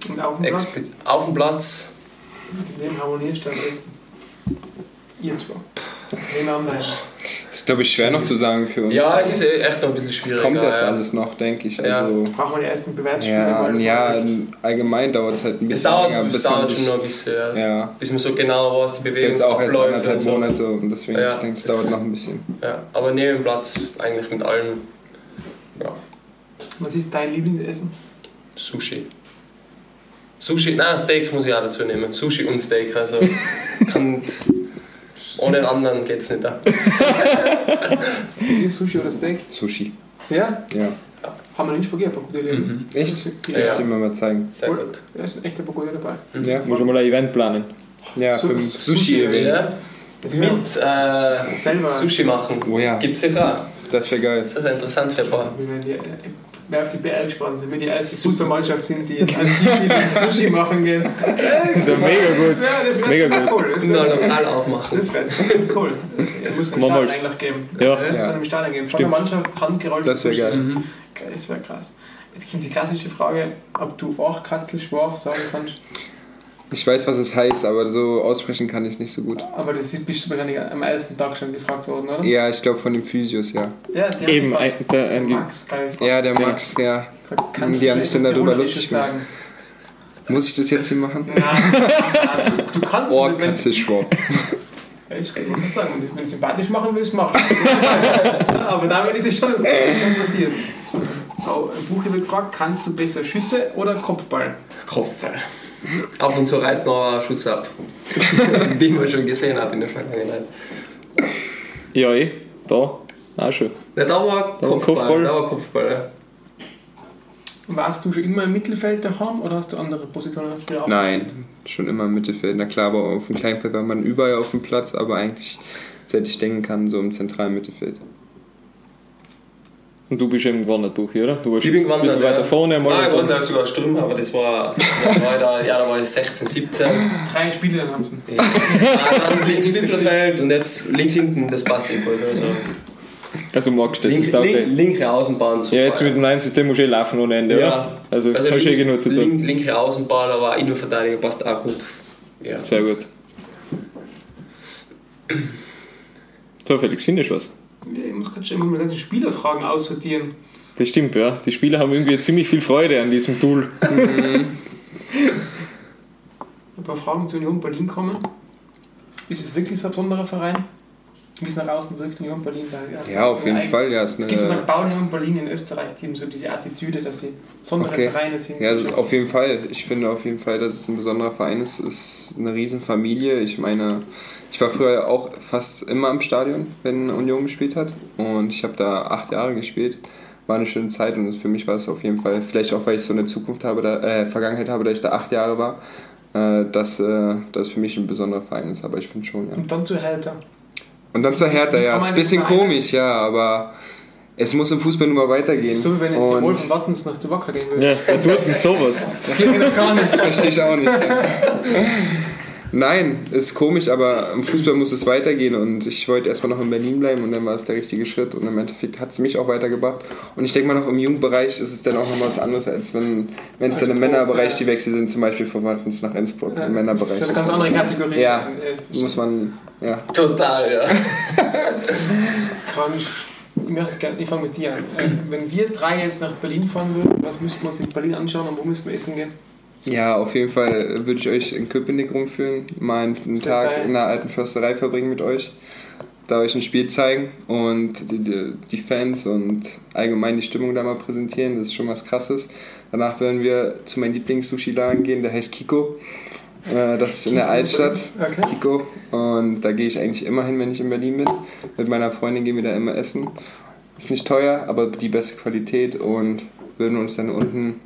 Und auf dem Platz. auf dem Platz. Mit wem harmonierst du am besten? Ihr zwei. Nebeneinander. Ist, glaube ich, schwer noch zu sagen für uns. Ja, es ist echt noch ein bisschen Es schwierig. kommt erst ja. alles noch, denke ich. Ja. Also, Brauchen wir die ersten Bewerbsspiele? ja, ja, das- allgemein dauert es halt ein Es bisschen dauert, länger, es bis man dauert schon noch ein bisschen, ja. ja, bis man so genau weiß, die Bewegung jetzt auch erst abläuft. anderthalb und so. Monate und deswegen, Ja. ich denke, es dauert noch ein bisschen. Ja, aber neben dem Platz eigentlich mit allen ja, Was ist dein Lieblingsessen? Sushi. Sushi, nein, Steak muss ich auch dazu nehmen. Sushi und Steak, also kann, ohne den anderen geht es nicht. Sushi oder Steak? Sushi, Ja? ja. Haben wir nicht probiert, aber gute Ideen. Echt? Ja. Muss ich mir mal zeigen. Sehr gut. Ja, sind echt ein paar gute dabei. Ja, Muss schon mal ein Event planen. ja Su- für ein Sushi- Sushi-Event. Ja, Das mit äh, Selber. Sushi machen. Oh ja, Gibt es sicher auch. das wäre geil. Das ist interessant für ein paar. Wer auf die BR gespannt, wenn wir die erste Fußballmannschaft sind, die jetzt als die, die Sushi machen gehen. Das wär mega gut. Das wäre das wär Mega super gut. cool. Das wäre Lokal aufmachen. das wär super cool. Das muss Machen Stadion eigentlich geben. Ja. Das Ja. dann im Stadion geben. Von der Mannschaft handgerollt. Das wäre geil. Mhm. Das wäre krass. Jetzt kommt die klassische Frage, ob du auch Katzelschwarf sagen kannst. Ich weiß, was es heißt, aber so aussprechen kann ich es nicht so gut. Aber das ist, bist du wahrscheinlich am ersten Tag schon gefragt worden, oder? Ja, ich glaube von den Physios, ja. Ja, die Eben, haben ein, der, Der ein, Max. Ja, der. Max, ja. Kannst die du haben sich dann darüber lustig gemacht. sagen? Muss ich das jetzt hier machen? Nein, nein, du kannst, Oh, Katze Schwab. Ich kann nicht sagen, wenn du sympathisch machen willst, mach. Aber damit ist es schon, schon passiert. Oh, ein Buch wird gefragt, kannst du besser Schüsse oder Kopfball? Kopfball. Ab und zu reißt noch ein Schuss ab. Wie man schon gesehen hat in der Vergangenheit. ja, eh, da, auch schon. Ja, da war Da Kopfball. Kopfball. Da war Kopfball ja. Warst du schon immer im Mittelfeld daheim oder hast du andere Positionen früher auch? Nein, schon immer im Mittelfeld. Na klar, aber auf dem Kleinfeld war man überall auf dem Platz, aber eigentlich, seit ich denken kann, so im zentralen Mittelfeld. Und du bist eben gewandert, Buchi, oder? Du warst Ich bin ein gewandert. bisschen weiter ja. vorne Nein, ich mal. wollte sogar Stürmer, aber das war. Ich da, ja, da war ich 16, 17. Drei Spiele dann haben sie. Ja, dann links Mittelfeld und jetzt links hinten, das passt eh gut. Also Also magst du das, link, ist okay. link, linke Außenbahn. super, Ja, jetzt mit dem neuen System musst du eh laufen ohne Ende, Ja. oder? Also, also hast du eh genug zu tun. link, linke Außenbahn, aber Innenverteidiger passt auch gut. Ja. Sehr gut. So, Felix, findest du was? Ich muss gerade schon immer die ganzen Spielerfragen aussortieren. Das stimmt, ja. Die Spieler haben irgendwie ziemlich viel Freude an diesem Tool. Ein paar Fragen zu Union Berlin kommen. Ist es wirklich so ein besonderer Verein? Es nach außen wirkt, Union Berlin. Da, Ja, auf jeden Fall. Ja, Es gibt so eine. Pauli und Berlin in Österreich, die haben so diese Attitüde, dass sie besondere Okay. Vereine sind. ja, also auf jeden Fall. Ich finde auf jeden Fall, dass es ein besonderer Verein ist. Es ist eine Riesenfamilie. Ich meine, ich war früher auch fast immer im Stadion, wenn Union gespielt hat. Und ich habe da acht Jahre gespielt. War eine schöne Zeit und für mich war es auf jeden Fall, vielleicht auch weil ich so eine Zukunft habe, da, äh, Vergangenheit habe, da ich da acht Jahre war, äh, dass äh, das für mich ein besonderer Verein ist. Aber ich finde schon, ja. Und dann zu Hertha. Und dann zur Hertha, ja. Ist ein bisschen das komisch, ja, aber es muss im Fußball nun mal Das weitergehen. ist so, wie wenn in Tirol von Wattens nach zu Wacker gehen würde. Ja, wer tut denn sowas? Das geht mir noch gar nicht. das verstehe ich auch nicht. Ja. Nein, ist komisch, aber im Fußball muss es weitergehen und ich wollte erstmal noch in Berlin bleiben und dann war es der richtige Schritt und im Endeffekt hat es mich auch weitergebracht. Und ich denke mal noch im Jugendbereich ist es dann auch noch was anderes, als wenn wenn es dann im Also, Männerbereich ja. die Wechsel sind, zum Beispiel von Wattens nach Innsbruck Ja, im Männerbereich. Das ist eine ganz andere Kategorie. Ja, das muss man, ja. Total, ja. Kann ich, möchte gerne, ich fange mit dir an. Äh, Wenn wir drei jetzt nach Berlin fahren würden, was müssten wir uns in Berlin anschauen und wo müssten wir essen gehen? Ja, auf jeden Fall würde ich euch in Köpenick rumführen, mal einen Ist Tag in der alten Försterei verbringen mit euch, da euch ein Spiel zeigen und die, die, die Fans und allgemein die Stimmung da mal präsentieren, das ist schon was krasses. Danach werden wir zu meinem Lieblings-Sushi-Laden gehen, der heißt Kiko. Äh, Das ist in der Altstadt, okay. Kiko. Und da gehe ich eigentlich immer hin, wenn ich in Berlin bin. Mit meiner Freundin gehen wir da immer essen. Ist nicht teuer, aber die beste Qualität und würden uns dann unten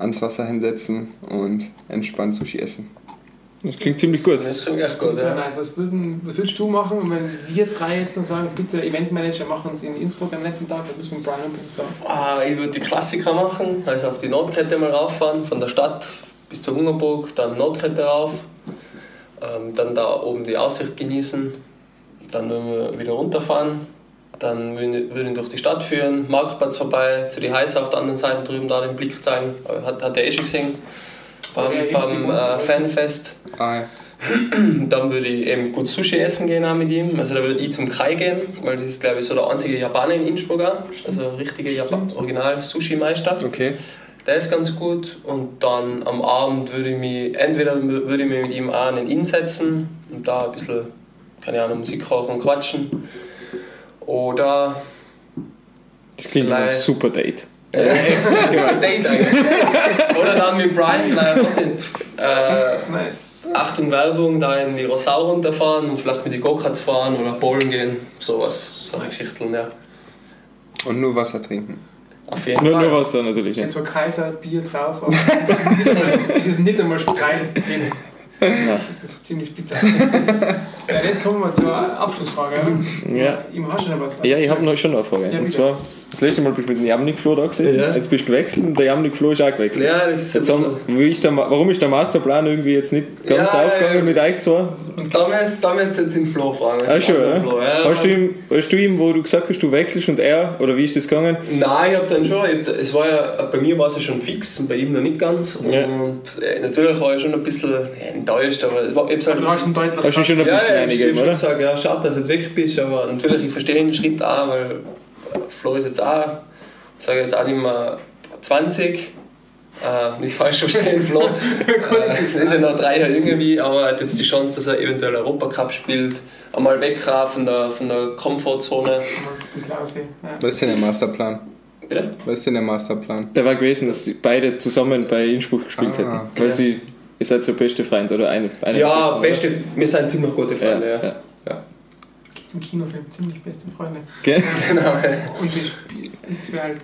ans Wasser hinsetzen und entspannt Sushi essen. Das klingt ziemlich gut. Das klingt echt Das gut, ja. nice. Was, was würdest du machen, wenn wir drei jetzt dann sagen, bitte Eventmanager, machen uns in Innsbruck einen netten Tag, das müssen wir mit Brian unbedingt sagen. Ah, ich würde die Klassiker machen, also auf die Nordkette mal rauffahren, von der Stadt bis zur Hungerburg, dann Nordkette rauf, ähm, dann da oben die Aussicht genießen, dann würden wir wieder runterfahren, dann würden würden ihn durch die Stadt führen, Marktplatz vorbei, zu die Heiße auf der anderen Seite drüben da den Blick zeigen, hat, hat er eh schon gesehen beim, Ja, ich beim äh. Fanfest. Ah, ja. Dann würde ich eben gut Sushi essen gehen auch mit ihm. Also da würde ich zum Kai gehen, weil das ist glaube ich so der einzige Japaner in Innsbruck auch. Also ein richtiger Japan Original Sushi-Meister. Okay. Der ist ganz gut. Und dann am Abend würde ich mich, entweder würde ich mich mit ihm auch an den Inn setzen und da ein bisschen, keine Ahnung, Musik hören und quatschen. Oder Das klingt ein super Date. äh, das ist ein Date eigentlich. Oder dann mit Brian vielleicht, was sind, äh, nice. Achtung Werbung, da in die Rosau runterfahren und vielleicht mit den Go-Karts fahren oder bowlen gehen, sowas, so eine Geschichten, ja. Und nur Wasser trinken. Auf jeden Nur, Fall. nur Wasser natürlich. Ja. Steht zwar Kaiser Bier drauf, aber es ist nicht einmal Spreis drin. Das ist ziemlich bitter. Ja, jetzt kommen wir zur Abschlussfrage. Ja. Ich hast schon noch was. Ja, ich habe noch schon eine Frage. Ja, und zwar, das letzte Mal bist du mit dem Jamnik Flo da gesessen, Ja. jetzt bist du gewechselt und der Jamnik Flo ist auch gewechselt. Ja, das ist Jetzt haben, bisschen, wie ist der, warum ist der Masterplan irgendwie jetzt nicht ganz Ja, aufgegangen ja. mit euch zwei? da müsst da müsst ihr jetzt den Flo fragen. Ah, schon, oder? Flo, ja. Hast, du ihm, hast du ihm, wo du gesagt hast, du wechselst und er, oder wie ist das gegangen? Nein, ich habe dann schon, ich, es war ja, bei mir war es ja schon fix und bei ihm noch nicht ganz. Ja. Und äh, natürlich war ich schon ein bisschen ja, enttäuscht, aber es war, ich hab's halt hast ihn deutlich Hast du schon ein ja, bisschen ja, ich eingegeben, habe oder? gesagt, ja, schade, dass du jetzt weg bist, aber natürlich, ich verstehe den Schritt auch, weil Flo ist jetzt auch, ich sage jetzt auch nicht mehr 20, äh, nicht falsch verstehen, Flo. äh, der ist ja noch drei Jahre jünger wie, aber er hat jetzt die Chance, dass er eventuell Europacup spielt, einmal weg von der, von der Komfortzone. Ja. Was ist denn der Masterplan? Bitte? Was ist denn der Masterplan? Der war gewesen, dass sie beide zusammen bei Innsbruck gespielt Ah, hätten. okay. Weil sie, ihr seid so beste Freund oder eine, eine Ja, beste, wir sind ziemlich gute Freunde. oder? Ja. Ja, ja. Einen Kinofilm, ziemlich beste Freunde. Gell? Genau. Und es wäre halt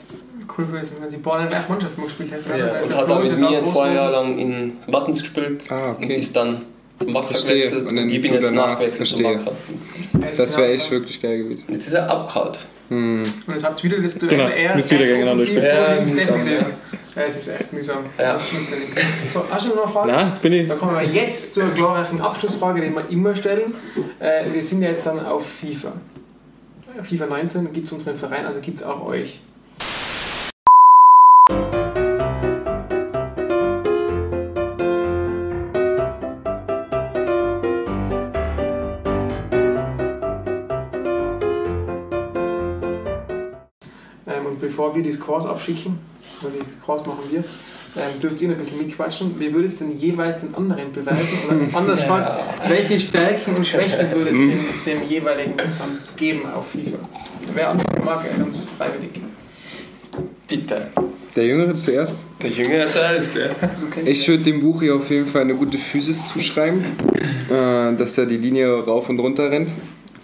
cool gewesen, wenn die beide in der Mannschaft mal gespielt hätten. Ja, und hat ist mit mir zwei. Jahre lang in Wattens gespielt Ah, und okay. ist dann zum Wacker gewechselt Und dann und ich bin jetzt nachgewechselt zum. Wacker. Er Das wäre echt wirklich geil gewesen. Jetzt ist er abgehauen. Hm. Und jetzt habt ihr wieder das Duell. Genau, jetzt müsst ihr wieder gegeneinander spielen. Ja, es ist echt mühsam. Ja. So, hast du noch eine Frage? Nein, jetzt bin ich. Da kommen wir jetzt zur glorreichen Abschlussfrage, die wir immer stellen. Äh, wir sind ja jetzt dann auf FIFA. FIFA 19 gibt es unseren Verein, also gibt es auch euch. Bevor wir die Scores abschicken, weil die Cross machen wir, ähm, dürft ihr noch ein bisschen mitquatschen. Wie würdest du denn jeweils den anderen beweisen? Oder anders gefragt, welche Stärken und Schwächen würdest du dem, dem jeweiligen dann geben auf FIFA? Wer anfangen mag, er ganz freiwillig. Bitte. Der Jüngere zuerst. Der Jüngere zuerst, ja. Ich würde dem Buch hier auf jeden Fall eine gute Physis zuschreiben. Äh, dass er die Linie rauf und runter rennt.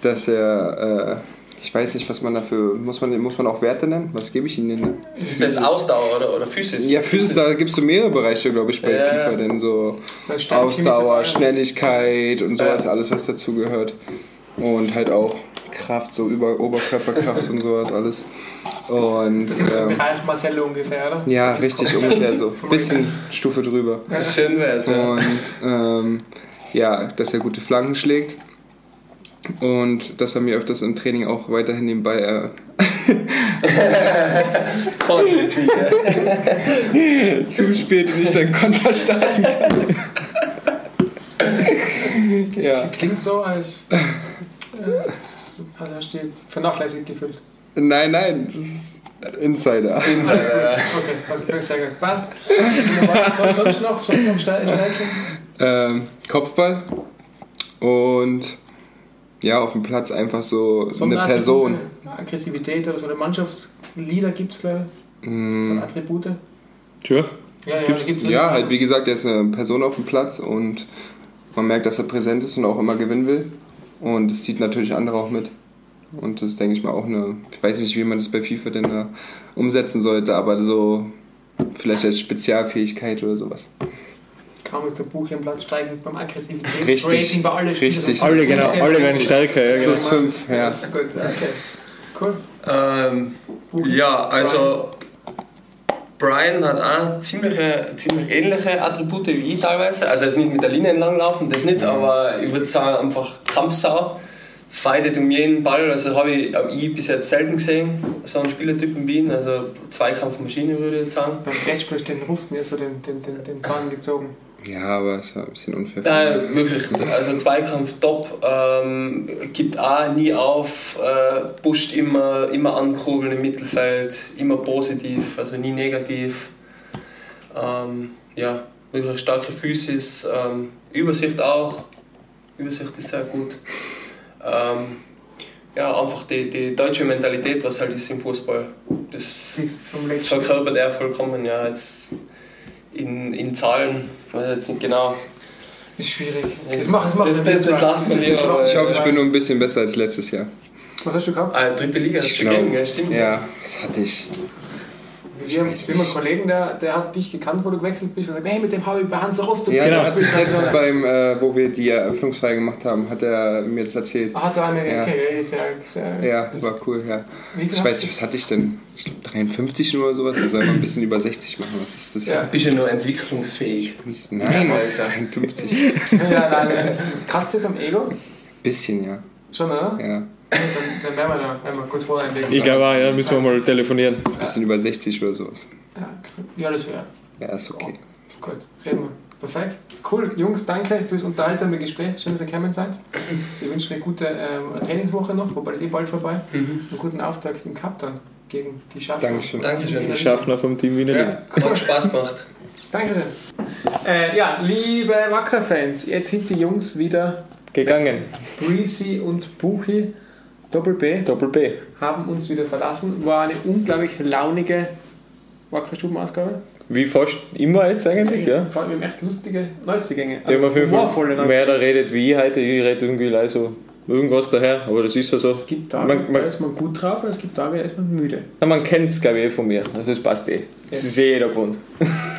Dass er, äh, ich weiß nicht, was man dafür, muss man, muss man auch Werte nennen? Was gebe ich Ihnen denn? Ist das Ausdauer oder, oder Physis? Ja, Physis, da gibt es so mehrere Bereiche, glaube ich, bei Ja. FIFA. Denn so Ausdauer. Schnelligkeit und sowas, Ja. alles, was dazugehört. Und halt auch Kraft, so über Oberkörperkraft und sowas alles. Und ähm, Bereich Marcello ungefähr, oder? ja, richtig, ungefähr so. Bisschen Stufe drüber. Schön wär's, ja. Und ähm, ja, dass er gute Flanken schlägt. Und dass er mir öfters im Training auch weiterhin nebenbei äh, zuspielt und ich dann Konter starten kann. ja. Klingt so, als, äh, hast du dich vernachlässigt gefühlt. Nein, nein, das ist Insider. Insider. Okay, also ich sagen, passt. Was sonst noch? Sonst noch Ste- Stärken? Ähm, Kopfball und ja, auf dem Platz einfach so eine? Person. Aggressivität oder so eine Mannschaftslieder gibt es, glaube ich. Mm, Attribute. Sure. Ja, ja, gibt's? gibt's Ja, halt wie gesagt, er ist eine Person auf dem Platz und man merkt, dass er präsent ist und auch immer gewinnen will. Und es zieht natürlich andere auch mit. Und das ist, denke ich mal, auch eine, ich weiß nicht, wie man das bei FIFA denn da umsetzen sollte, aber so vielleicht als Spezialfähigkeit oder sowas. Kaum ist der Buch hier am Platz steigend beim Aggressivitätsrating Richtig, bei allen richtig. Alle, genau, alle werden stärker, ja, genau. Plus fünf, ja. Das ist gut, okay. Cool. Ähm, ja, also Brian hat auch ziemliche, ziemlich ähnliche Attribute wie ich teilweise. Also jetzt nicht mit der Linie entlang laufen, das nicht, aber ich würde sagen einfach Kampfsau. Fightet um jeden Ball, also habe ich, hab ich bis jetzt selten gesehen, so einen Spielertypen wie ihn. Also Zweikampfmaschine würde ich jetzt sagen. Beim Brettspiel ist den Russen ja so den, den, den, den Zahn gezogen. Ja, aber es war ein bisschen unfair. Nein, wirklich. Also Zweikampf top, ähm, gibt auch nie auf, äh, pusht immer, immer ankurbeln im Mittelfeld, immer positiv, also nie negativ. Ähm, ja, wirklich starke Physis, ähm, Übersicht auch. Übersicht ist sehr gut. Ähm, ja, einfach die, die deutsche Mentalität, was halt ist im Fußball. Das Bis zum letzten. verkörpert er vollkommen. Ja, jetzt in, in Zahlen, weiß ich jetzt nicht genau. Ist schwierig. Das macht das macht Das- das- das lassen wir Das lieber, Ich hoffe, ich bin nur ein bisschen besser als letztes Jahr. Was hast du gehabt? Ah, dritte Liga hast du gegeben, ja, stimmt. Ja, was hatte ich? Wir haben, wir haben einen Kollegen, der, der hat dich gekannt, wo du gewechselt bist und sagt, hey, mit dem habe ich bei Hans Rostock Ja, Genau. hat mich letztens beim, äh, wo wir die Eröffnungsfeier gemacht haben, hat er mir das erzählt. Ah, hat er eine, Ja. okay, ist ja, ist ja, Ja, war cool, ja. Wie viel Ich weiß nicht, was hatte ich denn? Ich glaube 53 nur oder sowas. Der soll mal ein bisschen über 60 machen. Was ist das? Ja. Bist du nur entwicklungsfähig? Nein, das ist Alter. 53. Ja, nein, das ist, kratzt das am Ego? Bisschen, ja. Schon, oder? Ja. Dann, werden wir da einmal kurz vorher einlegen. Ich glaube auch, ja, müssen wir mal telefonieren. Bisschen über 60 oder sowas. Ja, ja, das wäre Ja, ist okay. gut. Reden wir. Perfekt. Cool. Jungs, danke fürs unterhaltsame Gespräch. Schön, dass ihr gekommen seid. Wir wünschen eine gute ähm, Trainingswoche noch, wobei das ist eh bald vorbei. Mhm. Einen guten Auftakt im Cup dann gegen die Schaffner. Dankeschön. Dankeschön. Die Schaffner vom Team Wiener. Ja, Hat Spaß gemacht. Dankeschön. Äh, ja, liebe Wacker-Fans, jetzt sind die Jungs wieder Gegangen. Breezy und Buchi, Doppel B, Doppel B. haben uns wieder verlassen. War eine unglaublich launige Wacker-Stuben-Ausgabe. Wie fast immer jetzt eigentlich, ja. Vor allem wir haben echt lustige Neuzugänge. Die haben auf jeden Fall mehr da redet wie ich heute. Ich rede irgendwie leid so irgendwas daher, aber das ist ja so. Es gibt Tage, Man- man- da ist man gut drauf und es gibt Tage, da ist man müde. Na, man kennt es, glaube ich, eh von mir. Also das passt eh. Das ist eh jeder Grund.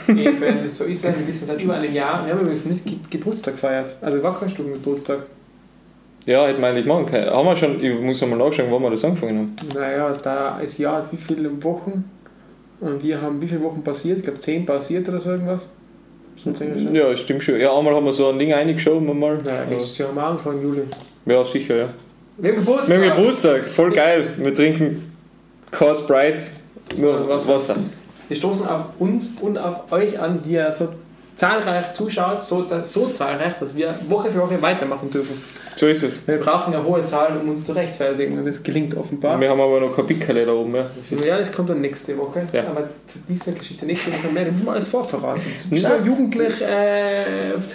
Eben, so ist es. Wir wissen seit über einem Jahr. Wir haben übrigens nicht Ge Geburtstag gefeiert. Also Wackerstuben Geburtstag. Ja, hätte man eigentlich machen können. Haben wir schon, ich muss einmal nachschauen, wann wir das angefangen haben. Naja, da ist hat wie viele Wochen und wir haben wie viele Wochen passiert? Ich glaube zehn passiert oder so irgendwas. Schon. Ja, stimmt schon. Ja, einmal haben wir so ein Ding reingeschoben, einmal. Naja, nächstes Jahr am Anfang Juli. Ja, sicher, ja. Wir haben Geburtstag! Wir haben Geburtstag, voll geil. Wir trinken kein Sprite, nur Wasser. Wasser. Wir stoßen auf uns und auf euch an, die ja so zahlreich zuschaut, so, so zahlreich, dass wir Woche für Woche weitermachen dürfen. So ist es. Wir brauchen eine hohe Zahl, um uns zu rechtfertigen und das gelingt offenbar. Wir haben aber noch kein Pickerle da oben. Ja. Das Ja, das kommt dann nächste Woche. Ja. Aber zu dieser Geschichte nächste Woche mehr. Ich muss mal alles vorverraten. Das ist so jugendlich äh,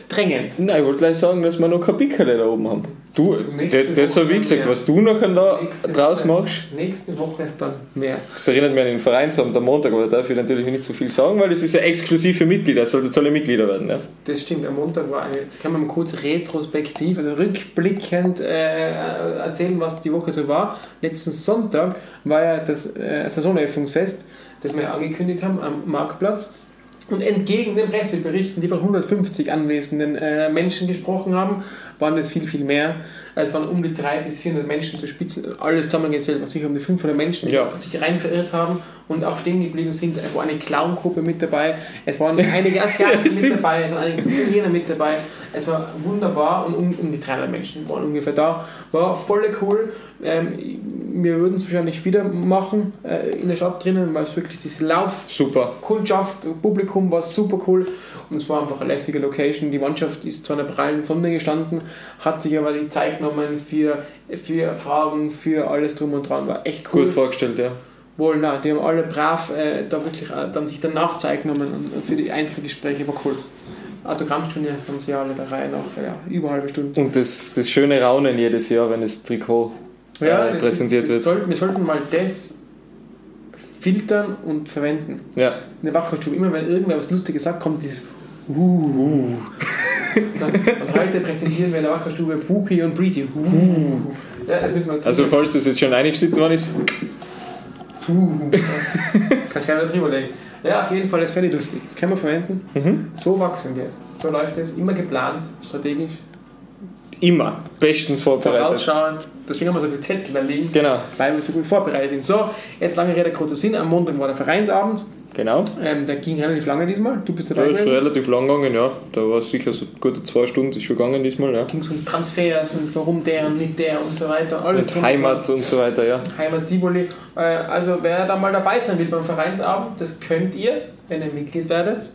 drängend. Nein, ich wollte gleich sagen, dass wir noch kein Pickerle da oben haben. Du, Nächste das, das habe ich gesagt, mehr. was du nachher da Nächste draus Woche- machst. Nächste Woche dann mehr. Das erinnert mich an den Vereinsabend am Montag, aber da darf ich natürlich nicht so viel sagen, weil das ist ja exklusiv für Mitglieder, es sollten alle Mitglieder werden. Ja. Das stimmt, am Montag war eine, jetzt kann man mal kurz retrospektiv, also rückblickend äh, erzählen, was die Woche so war. Letzten Sonntag war ja das äh, Saisoneröffnungsfest, das wir angekündigt haben am Marktplatz. Und entgegen den Presseberichten, die von 150 anwesenden äh, Menschen gesprochen haben, waren es viel, viel mehr. Es waren um die 300 bis 400 Menschen zu Spitzen. Alles zusammengezählt, was sicher um die 500 Menschen, Ja. sich rein verirrt haben und auch stehen geblieben sind. Es war eine Clown-Gruppe mit dabei. Es waren einige Asiaten mit Stimmt. dabei, es waren einige Italiener mit dabei. Es war wunderbar und um, um die 300 Menschen waren ungefähr da. War voll cool. Ähm, wir würden es wahrscheinlich wieder machen äh, in der Stadt drinnen, weil es wirklich diese Lauf Super. Kundschaft, Publikum war super cool und es war einfach eine lässige Location. Die Mannschaft ist zu einer prallen Sonne gestanden, hat sich aber die Zeit genommen für, für Fragen, für alles drum und dran. War echt cool. Gut vorgestellt, ja. Wohl, nein, die haben alle brav äh, da wirklich äh, dann sich danach Zeit genommen und für die Einzelgespräche war cool. Autogrammstunde haben sie alle der Reihe nach, ja, über halbe Stunde. Und das, das schöne Raunen jedes Jahr, wenn das Trikot äh, das präsentiert ist, das wird. Sollten, wir sollten mal das filtern und verwenden. Ja. in der Wackerstube, immer wenn irgendwer was Lustiges sagt, kommt dieses Uh. Und heute präsentieren wir in der Wackerstube Buki und Breezy. Uh. Ja, das müssen wir Also falls das jetzt schon eingeschnitten worden ist, uh. Kannst du gerne drüber legen. Ja, auf jeden Fall, das fände ich lustig. Das können wir verwenden. Mhm. So wachsen wir. So läuft es. Immer geplant, strategisch, immer bestens vorbereitet. vorausschauend. Deswegen haben wir so viele Zettel da liegen, Genau, weil wir so gut vorbereitet sind. So, jetzt lange Rede, kurzer Sinn. Am Montag war der Vereinsabend. Genau. Ähm, der ging relativ lange diesmal. Du bist Da dabei ist gewesen. relativ lang gegangen, ja. Da war sicher so gute zwei Stunden ist schon gegangen diesmal, ja. ging es um Transfers und warum der und nicht der und so weiter. Alles Und Heimat und so weiter, ja. Heimat Tivoli. Äh, also wer da mal dabei sein will beim Vereinsabend, das könnt ihr, wenn ihr Mitglied werdet.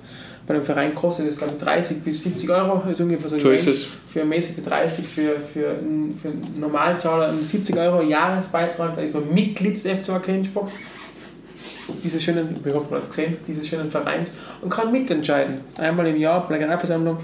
Bei dem Verein kostet es glaube ich 30 bis 70 Euro, ist ungefähr so, So ist es. Für ermäßigte 30, für, für, für einen Normalzahler um 70 Euro Jahresbeitrag, dann ist man Mitglied des FC Wacker Innsbruck. Dieses schönen, wir hoffen, man hat es gesehen, dieses schönen Vereins und kann mitentscheiden. Einmal im Jahr bei der Generalversammlung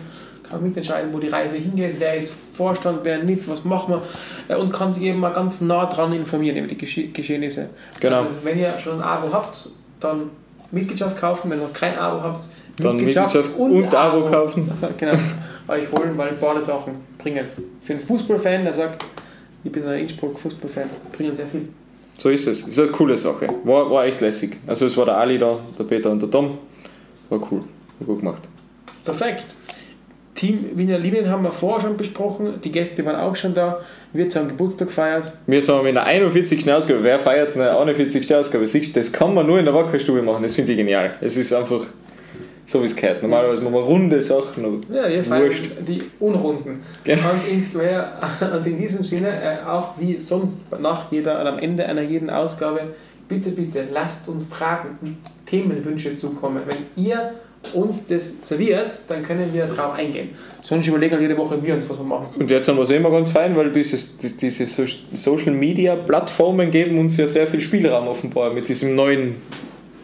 kann mitentscheiden, wo die Reise hingeht, wer ist Vorstand, wer nicht, was machen wir äh, und kann sich eben mal ganz nah dran informieren über die Gesche Geschehnisse. Genau. Also, wenn ihr schon ein Abo habt, dann Mitgliedschaft kaufen, wenn ihr noch kein Abo habt, Dann Mitgliedschaft und Abo kaufen. genau, euch holen, weil beide Sachen bringen. Für einen Fußballfan, der sagt, ich bin ein Innsbruck Fußballfan, bringen sehr viel. So ist es. Ist eine coole Sache. War, war echt lässig. Also es war der Ali da, der Peter und der Tom. War cool. War gut gemacht. Perfekt. Team Wiener Linien haben wir vorher schon besprochen, die Gäste waren auch schon da, wird zu einem Geburtstag gefeiert. Wir sind in der 41. Ausgabe. Wer feiert eine 41. Ausgabe? Siehst das kann man nur in der Wackerstube machen. Das finde ich genial. Es ist einfach so, wie es gehört. Normalerweise machen wir runde Sachen. aber Ja, wir feiern Wurscht. die Unrunden. Genau. Und, in, und in diesem Sinne, äh, auch wie sonst nach jeder oder am Ende einer jeden Ausgabe, bitte, bitte lasst uns Fragen und Themenwünsche zukommen. Wenn ihr uns das serviert, dann können wir darauf eingehen. Sonst überlegen jede Woche wir uns, was wir machen. Und jetzt haben wir es immer ganz fein, weil dieses, dies- diese So- Social Media Plattformen geben uns ja sehr viel Spielraum offenbar mit diesem neuen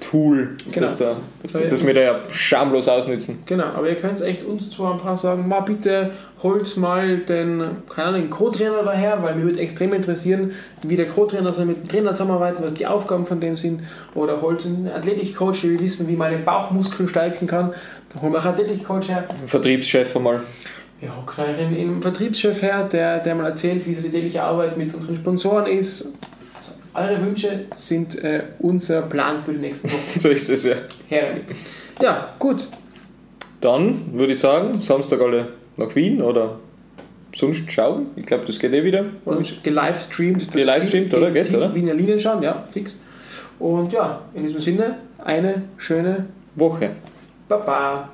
Tool, Genau. das, da, das, das wir da ja schamlos ausnutzen. Genau, aber ihr könnt echt uns zwar einfach sagen, mal bitte holt mal den, keine Ahnung, den Co-Trainer daher, weil mir würde extrem interessieren, wie der Co-Trainer soll mit dem Trainer zusammenarbeiten, was die Aufgaben von dem sind. Oder holt einen Athletikcoach, der will wissen, wie meine Bauchmuskeln stärken kann. Dann holen wir auch einen Athletikcoach her. Vertriebschef einmal. Ja, gleich einen Vertriebschef her, der, der mal erzählt, wie so die tägliche Arbeit mit unseren Sponsoren ist. Eure Wünsche sind äh, unser Plan für die nächsten Wochen. So ist es ja. Her damit. Ja, gut. Dann würde ich sagen, Samstag alle nach Wien oder sonst schauen. Ich glaube, das geht eh wieder. Oder gelivestreamt. Gelivestreamt, oder? Geht, oder? Wiener Linien schauen, ja, fix. Und ja, in diesem Sinne, eine schöne Woche. Baba.